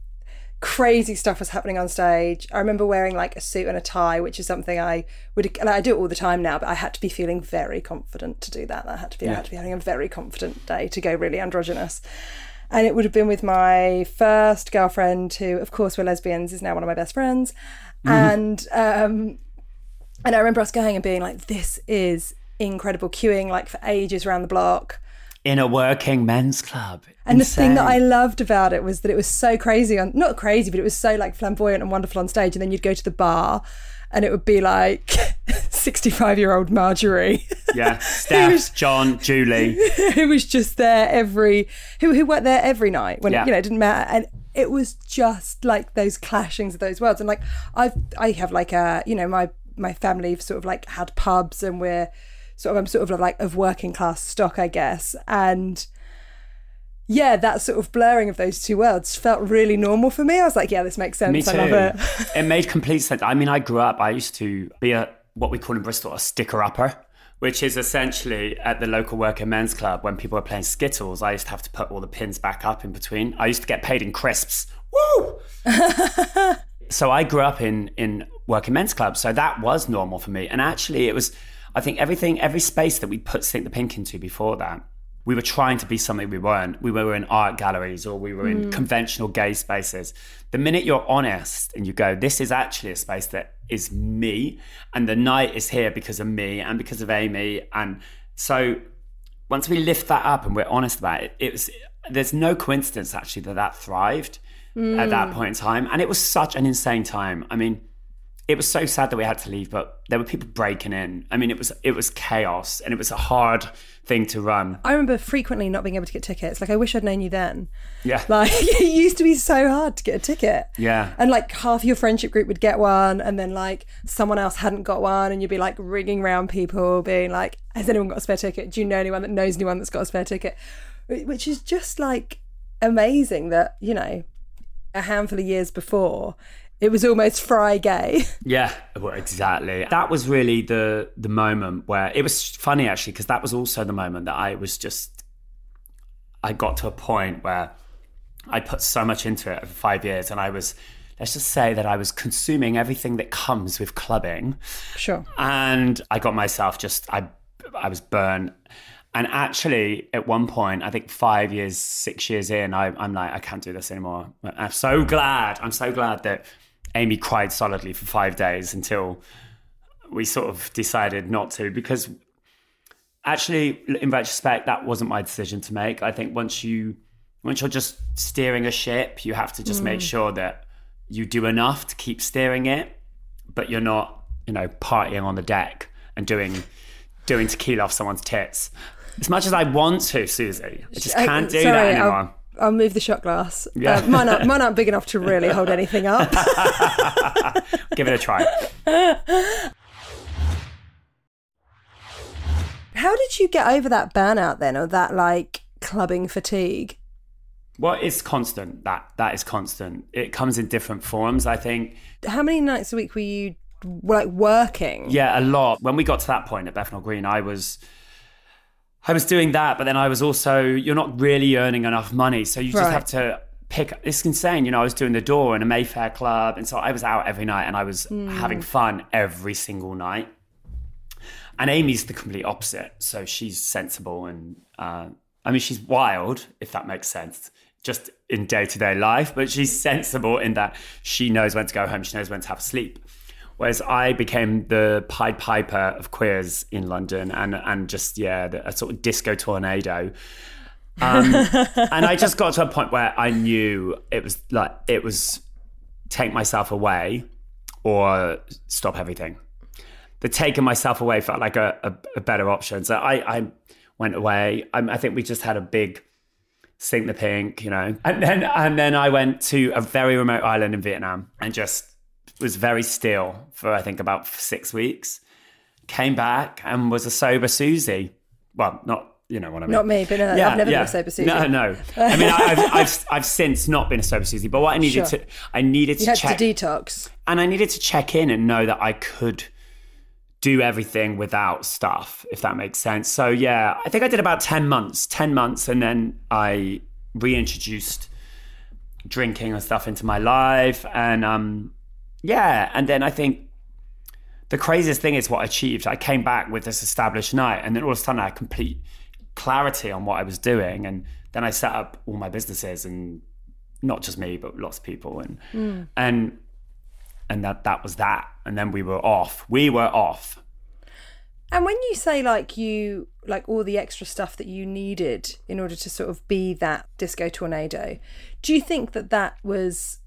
crazy stuff was happening on stage. I remember wearing like a suit and a tie, which is something I would like, I do it all the time now, but I had to be feeling very confident to do that. I had to be I had to be having a very confident day to go really androgynous. and it would have been with my first girlfriend, who, of course, we're lesbians, is now one of my best friends, and um, and I remember us going and being like, "This is incredible," queuing like for ages around the block. In a working men's club. And the thing that I loved about it was that it was so crazy on not crazy, but it was so like flamboyant and wonderful on stage. And then you'd go to the bar and it would be like <laughs> 65 year old Marjorie. Yeah. <laughs> Steph, John, Julie. <laughs> who was just there every who who worked there every night when Yeah. you know it didn't matter and it was just like those clashings of those worlds. And like I've I have like a you know my my family sort of like had pubs and we're sort of I'm sort of like of working class stock I guess. And yeah that sort of blurring of those two worlds felt really normal for me. I was like yeah this makes sense. Me too. I love it. It made complete sense. I mean, I grew up, I used to be a what we call in Bristol a sticker upper, which is essentially at the local working men's club when people are playing Skittles, I used to have to put all the pins back up in between. I used to get paid in crisps. Woo! <laughs> so I grew up in in working men's clubs, so that was normal for me. And actually, it was. I think everything, every space that we put Sink the Pink into before that, we were trying to be something we weren't. We were in art galleries or we were in mm. conventional gay spaces. The minute you're honest and you go, this is actually a space that is me, and the night is here because of me and because of Amy. And so once we lift that up and we're honest about it, it was there's no coincidence actually that that thrived at that mm. point in time. And it was such an insane time. I mean, it was so sad that we had to leave, but there were people breaking in. I mean, it was it was chaos and it was a hard thing to run. I remember frequently not being able to get tickets like I wish I'd known you then Yeah. <laughs> Like it used to be so hard to get a ticket. Yeah. And like half your friendship group would get one and then like someone else hadn't got one and you'd be like ringing around people being like, Has anyone got a spare ticket? Do you know anyone that knows anyone that's got a spare ticket? Which is just like amazing that, you know, a handful of years before it was almost fry gay. <laughs> Yeah, well, exactly. That was really the the moment where it was funny actually because that was also the moment that I was just I got to a point where I put so much into it for five years, and I was let's just say that I was consuming everything that comes with clubbing, Sure. and I got myself just I I was burnt. And actually, at one point, I think five years, six years in, I, I'm like, I can't do this anymore. I'm so glad. I'm so glad that Amy cried solidly for five days until we sort of decided not to because actually in retrospect that wasn't my decision to make. I think once you once you're just steering a ship you have to just make mm. sure that you do enough to keep steering it but you're not you know partying on the deck and doing doing tequila off someone's tits. As much as i want to Suzi i just can't do sorry, that anymore. I'll move the shot glass. Yeah. Uh, mine, aren't, mine aren't big enough to really hold anything up. <laughs> give it a try How did you get over that burnout then, or that like clubbing fatigue? well it's constant that that is constant it comes in different forms i think How many nights a week were you like working? Yeah, a lot. When we got to that point at Bethnal Green, I was I was doing that, but then I was also you're not really earning enough money, so you just have to pick. It's insane, you know. I was doing the door in a Mayfair club, and so I was out every night, and I was having fun every single night. And Amy's the complete opposite, so she's sensible and uh, I mean she's wild, if that makes sense. Just in day to day life, but she's sensible in that she knows when to go home, she knows when to have sleep. Whereas I became the Pied Piper of queers in London and and just yeah, the, a sort of disco tornado. Um, <laughs> and I just got to a point where I knew it was like it was take myself away or stop everything. The taking myself away felt like a, a, a better option. So I, I went away. I, I think we just had a big sink the pink, you know. And then and then I went to a very remote island in Vietnam and just was very still for I think about six weeks. Came back and was a sober Susie. Well, not you know what I mean. Not me, but no, I've never been a sober Susie. No, no. I mean, I've, I've, I've since not been a sober Susie, but what I needed Sure. to, I needed You to check, to detox. and I needed to check in and know that I could do everything without stuff, if that makes sense. So yeah, I think I did about ten months, ten months, and then I reintroduced drinking and stuff into my life, and um, yeah, and then I think the craziest thing is what I achieved. I came back with this established night, and then all of a sudden I had complete clarity on what I was doing. And then I set up all my businesses and not just me, but lots of people. And, Mm. and, and that, that was that. And then we were off. We were off. And when you say like you like all the extra stuff that you needed in order to sort of be that disco tornado, do you think that that was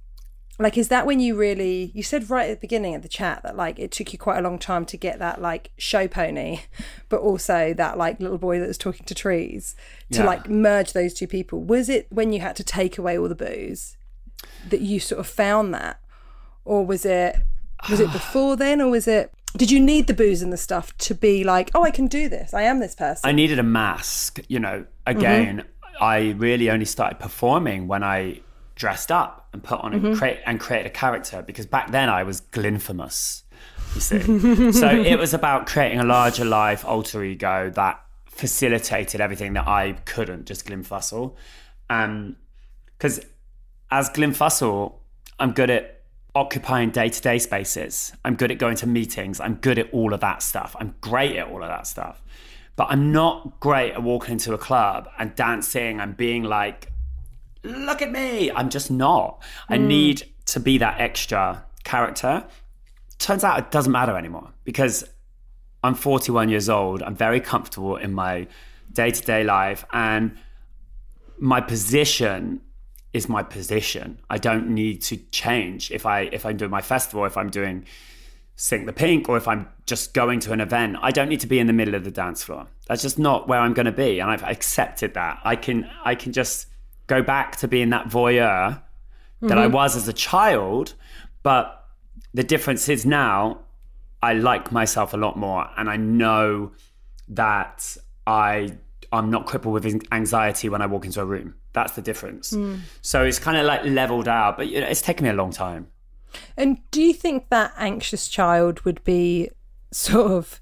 like is that when you really you said right at the beginning of the chat that like it took you quite a long time to get that like show pony, <laughs> but also that like little boy that was talking to trees to Yeah. like merge those two people. Was it when you had to take away all the booze that you sort of found that, or was it was it <sighs> before then, or was it? Did you need the booze and the stuff to be like, oh, I can do this. I am this person. I needed a mask. You know, mm-hmm. again, I really only started performing when I dressed up and put on and create and create a character because back then I was Glyn Fussell. You see, so it was about creating a larger life alter ego that facilitated everything that I couldn't, just Glyn Fussell. Um, because as Glyn Fussell, I'm good at occupying day-to-day spaces. I'm good at going to meetings. I'm good at all of that stuff. I'm great at all of that stuff. But I'm not great at walking into a club and dancing and being like, look at me. I'm just not. I hmm. need to be that extra character. Turns out it doesn't matter anymore because I'm 41 years old. I'm very comfortable in my day to day life. And my position is my position. I don't need to change if I if I'm doing my festival, if I'm doing Sink the Pink, or if I'm just going to an event. I don't need to be in the middle of the dance floor. That's just not where I'm going to be, and I've accepted that. I can I can just go back to being that voyeur that I mm-hmm. was as a child, but the difference is now I like myself a lot more, and I know that I I'm not crippled with anxiety when I walk into a room. That's the difference. Hmm. So it's kind of like leveled out, but you know, it's taken me a long time. And do you think that anxious child would be sort of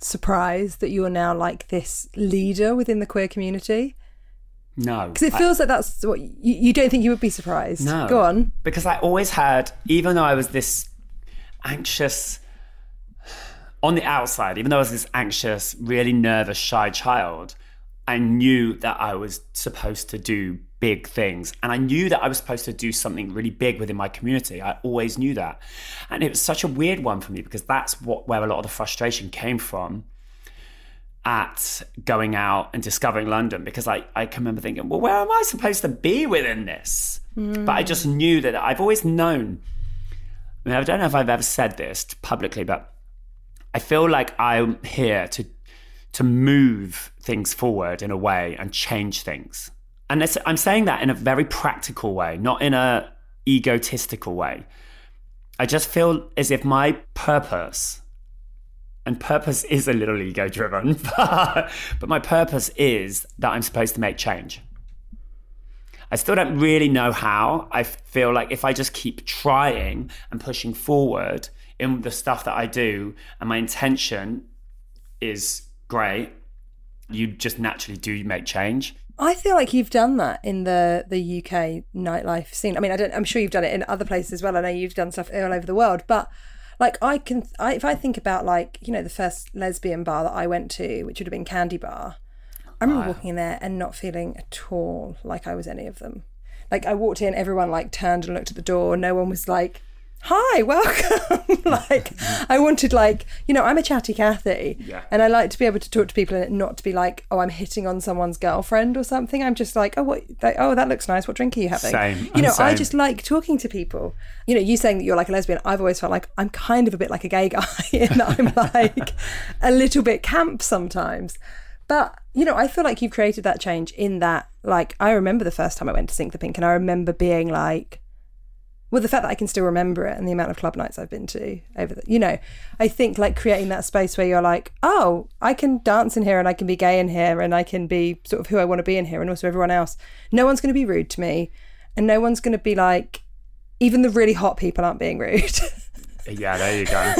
surprised that you're now like this leader within the queer community? No, Because it feels like that's what you, you don't think you would be surprised. No. Go on. because I always had, even though I was this anxious on the outside, even though I was this anxious, really nervous, shy child, I knew that I was supposed to do big things. And I knew that I was supposed to do something really big within my community. I always knew that. And it was such a weird one for me because that's what where a lot of the frustration came from at going out and discovering London because I, I can remember thinking, well, where am I supposed to be within this? But I hmm. just knew that I've always known. I mean, I don't know if I've ever said this publicly, but I feel like I'm here to to move things forward in a way and change things. And I'm saying that in a very practical way, not in a egotistical way. I just feel as if my purpose and purpose <laughs> is a little ego driven, <laughs> but, my purpose is that I'm supposed to make change. I still don't really know how. I feel like if I just keep trying and pushing forward in the stuff that I do, and my intention is great, you just naturally do make change. I feel like you've done that in the the UK nightlife scene. I mean, I don't. I'm sure you've done it in other places as well. I know you've done stuff all over the world, but like I can, I, if I think about like you know the first lesbian bar that I went to, which would have been Candy Bar. I remember walking in there and not feeling at all like I was any of them. Like I walked in, everyone like turned and looked at the door. No one was like, "Hi, welcome." <laughs> like I wanted like you know I'm a chatty Cathy, Yeah. and I like to be able to talk to people and not to be like, "Oh, I'm hitting on someone's girlfriend or something." I'm just like, "Oh, what? Like, oh, that looks nice. What drink are you having?" Same. You know, I just like talking to people. You know, you saying that you're like a lesbian, I've always felt like I'm kind of a bit like a gay guy <laughs> and I'm <laughs> like a little bit camp sometimes. But, you know, I feel like you've created that change in that, like, I remember the first time I went to Sink the Pink and I remember being like, well, the fact that I can still remember it and the amount of club nights I've been to over the, you know, I think like creating that space where you're like, oh, I can dance in here and I can be gay in here and I can be sort of who I want to be in here and also everyone else. No one's going to be rude to me and no one's going to be like, even the really hot people aren't being rude. <laughs> Yeah, there you go.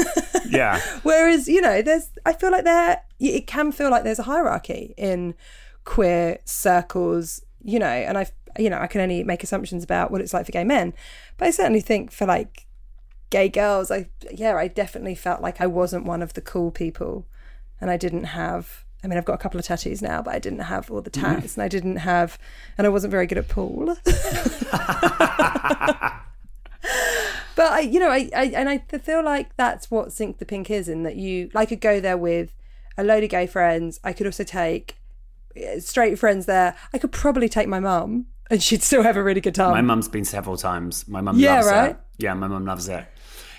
yeah. <laughs> Whereas, you know, there's, I feel like there, it can feel like there's a hierarchy in queer circles, you know, and I've, you know, I can only make assumptions about what it's like for gay men. But I certainly think for like gay girls, I, yeah, I definitely felt like I wasn't one of the cool people and I didn't have I mean, I've got a couple of tattoos now, but I didn't have all the tats, and I didn't have, and I wasn't very good at pool. <laughs> but I, you know, I, I and I feel like that's what Sink the Pink is, in that you, I could go there with a load of gay friends. I could also take eh, straight friends there. I could probably take my mum, and she'd still have a really good time. My mum's been several times. My mum Yeah, loves right? it. Yeah, my mum loves it.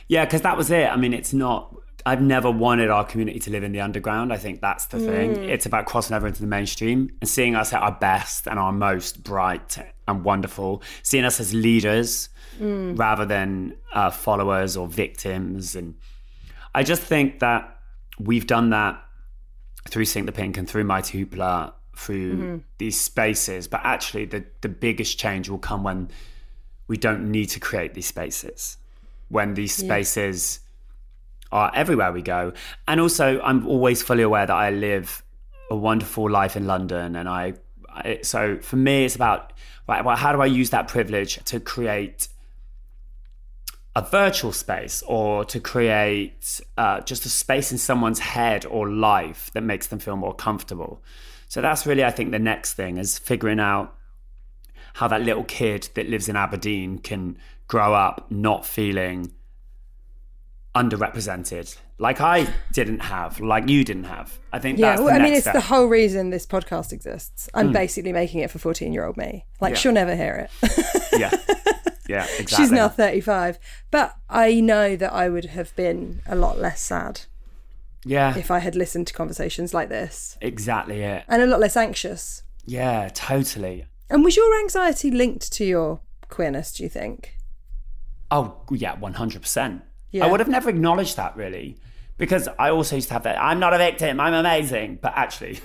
Yeah, because that was it. I mean, it's not. I've never wanted our community to live in the underground. I think that's the thing. It's about crossing over into the mainstream and seeing us at our best and our most bright and wonderful. Seeing us as leaders rather than uh, followers or victims. And I just think that we've done that through Sink the Pink and through Mighty Hoopla, through these spaces. But actually, the, the biggest change will come when we don't need to create these spaces, when these spaces are everywhere we go. And also, I'm always fully aware that I live a wonderful life in London. And I, I so for me, it's about, right, well, how do I use that privilege to create a virtual space or to create uh, just a space in someone's head or life that makes them feel more comfortable. So that's really, I think, the next thing is figuring out how that little kid that lives in Aberdeen can grow up not feeling underrepresented, like I didn't have, like you didn't have. I think yeah, that's well, the I mean, it's step. the whole reason this podcast exists. I'm mm. basically making it for 14 year old me. Like, Yeah. she'll never hear it. yeah, <laughs> yeah, exactly. She's now 35. But I know that I would have been a lot less sad yeah, if I had listened to conversations like this exactly it. and a lot less anxious. Yeah, totally. And was your anxiety linked to your queerness, do you think? Oh, yeah, 100%. Yeah. I would have never acknowledged that really because I also used to have that I'm not a victim, I'm amazing. But actually,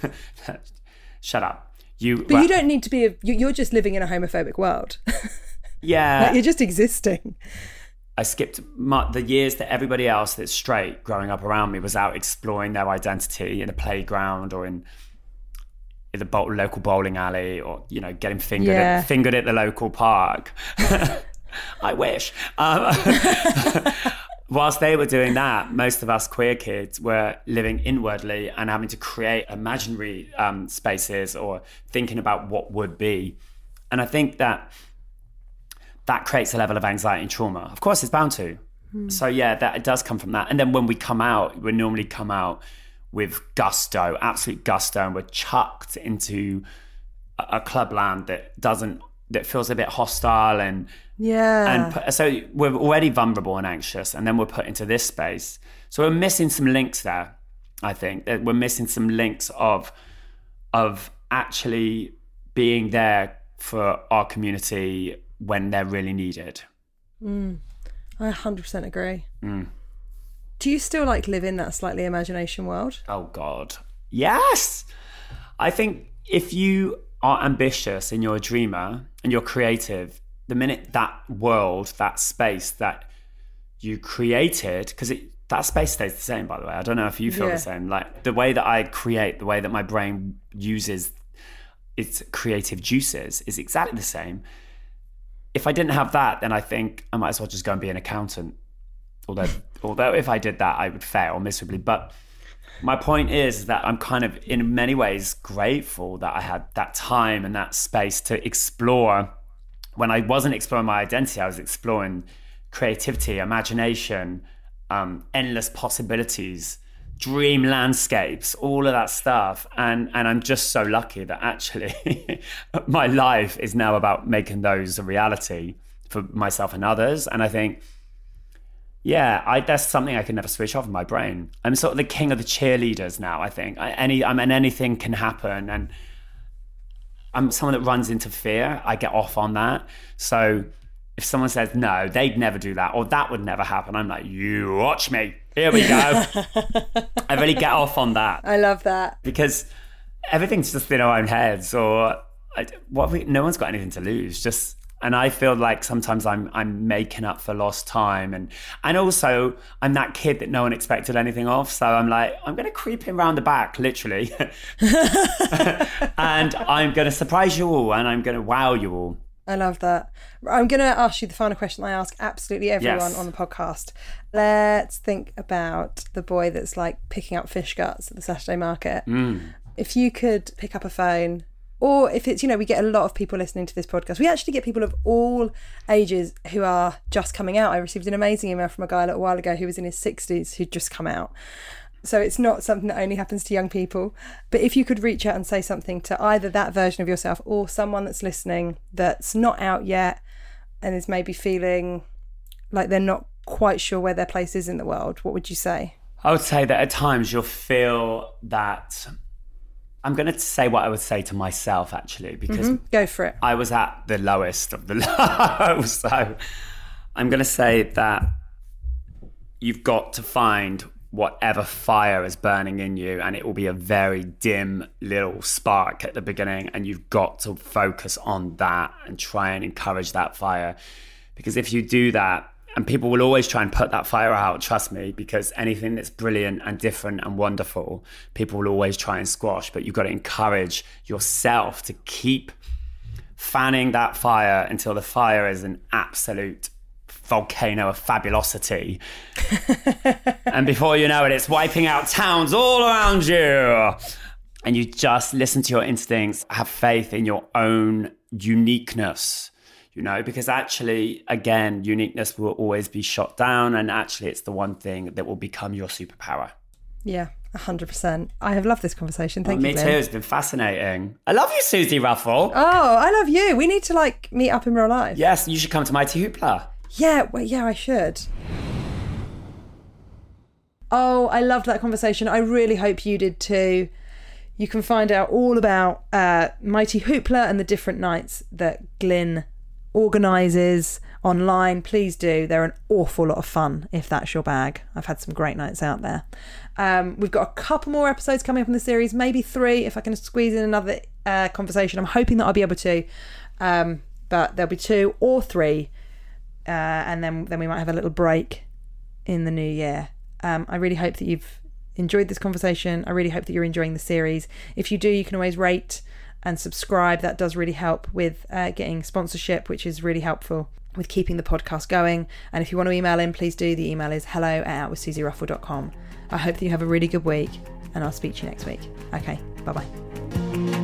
<laughs> shut up. You, But you don't need to be, a, you- you're just living in a homophobic world. <laughs> yeah. you're just existing. I skipped my, the years that everybody else that's straight growing up around me was out exploring their identity in a playground or in in the bowl, local bowling alley or you know getting fingered Yeah. at, fingered at the local park. <laughs> I wish. Um, <laughs> whilst they were doing that, most of us queer kids were living inwardly and having to create imaginary um, spaces or thinking about what would be. And I think that that creates a level of anxiety and trauma. Of course, it's bound to. Hmm. So yeah, that it does come from that. And then when we come out, we normally come out with gusto, absolute gusto, and we're chucked into a, a clubland that doesn't that feels a bit hostile and Yeah. and put, so we're already vulnerable and anxious, and then we're put into this space. So we're missing some links there. I think that we're missing some links of of actually being there for our community when they're really needed. I 100% agree. Mm. Do you still like live in that slightly imagination world? Oh God, yes. I think if you are ambitious and you're a dreamer and you're creative, the minute that world, that space that you created, because that space stays the same. By the way, I don't know if you feel Yeah. the same. Like the way that I create, the way that my brain uses its creative juices is exactly the same. If I didn't have that, then I think I might as well just go and be an accountant. Although, <laughs> although if I did that, I would fail miserably. But my point is that I'm kind of, in many ways, grateful that I had that time and that space to explore. When I wasn't exploring my identity, I was exploring creativity, imagination, um, endless possibilities, dream landscapes, all of that stuff. And and I'm just so lucky that actually <laughs> my life is now about making those a reality for myself and others. And I think yeah, I, that's something I can never switch off in my brain. I'm sort of the king of the cheerleaders now. I think I, any, I mean, anything can happen, and I'm someone that runs into fear. I get off on that. So if someone says no, they'd never do that, or that would never happen, I'm like, you watch me. Here we go. <laughs> I really get off on that I love that. because everything's just in our own heads, or I, what? We, no one's got anything to lose. Just and I feel like sometimes I'm I'm making up for lost time, and and also I'm that kid that no one expected anything of. So I'm like I'm going to creep in round the back, literally, <laughs> <laughs> and I'm going to surprise you all, and I'm going to wow you all. I love that. I'm going to ask you the final question I ask absolutely everyone Yes. on the podcast. Let's think about the boy that's like picking up fish guts at the Saturday market. Mm. if you could pick up a phone, or if it's, you know, we get a lot of people listening to this podcast. We actually get people of all ages who are just coming out. I received an amazing email from a guy a little while ago who was in his 60s who'd just come out. So it's not something that only happens to young people. But if you could reach out and say something to either that version of yourself or someone that's listening that's not out yet and is maybe feeling like they're not quite sure where their place is in the world, what would you say? I would say that at times you'll feel that I'm going to say what I would say to myself actually, because mm-hmm. go for it. I was at the lowest of the <laughs> low. so I'm going to say that you've got to find whatever fire is burning in you, and it will be a very dim little spark at the beginning, and you've got to focus on that and try and encourage that fire. Because if you do that, and people will always try and put that fire out, trust me, because anything that's brilliant and different and wonderful, people will always try and squash. But you've got to encourage yourself to keep fanning that fire until the fire is an absolute volcano of fabulosity. <laughs> and before you know it, it's wiping out towns all around you. And you just listen to your instincts, have faith in your own uniqueness, you know, because actually, again, uniqueness will always be shot down. And actually, it's the one thing that will become your superpower. Yeah. 100%. I have loved this conversation. Thank oh, you. Me too. It's been fascinating. I love you, Suzi Ruffell. Oh, I love you. We need to like meet up in real life. Yes, you should come to Mighty Hoopla. Yeah, well, yeah, I should. Oh, I loved that conversation. I really hope you did too. You can find out all about uh, Mighty Hoopla and the different nights that Glyn organises online. Please do. They're an awful lot of fun if that's your bag. I've had some great nights out there. Um, we've got a couple more episodes coming up in the series, maybe three if I can squeeze in another uh, conversation. I'm hoping that I'll be able to, um, but there'll be two or three uh, and then then we might have a little break in the new year. Um, I really hope that you've enjoyed this conversation. I really hope that you're enjoying the series. If you do, you can always rate and subscribe. That does really help with uh, getting sponsorship, which is really helpful with keeping the podcast going. And if you want to email in, please do. The email is hello at outwithsuziruffell.com. I hope that you have a really good week, and I'll speak to you next week. Okay, bye bye.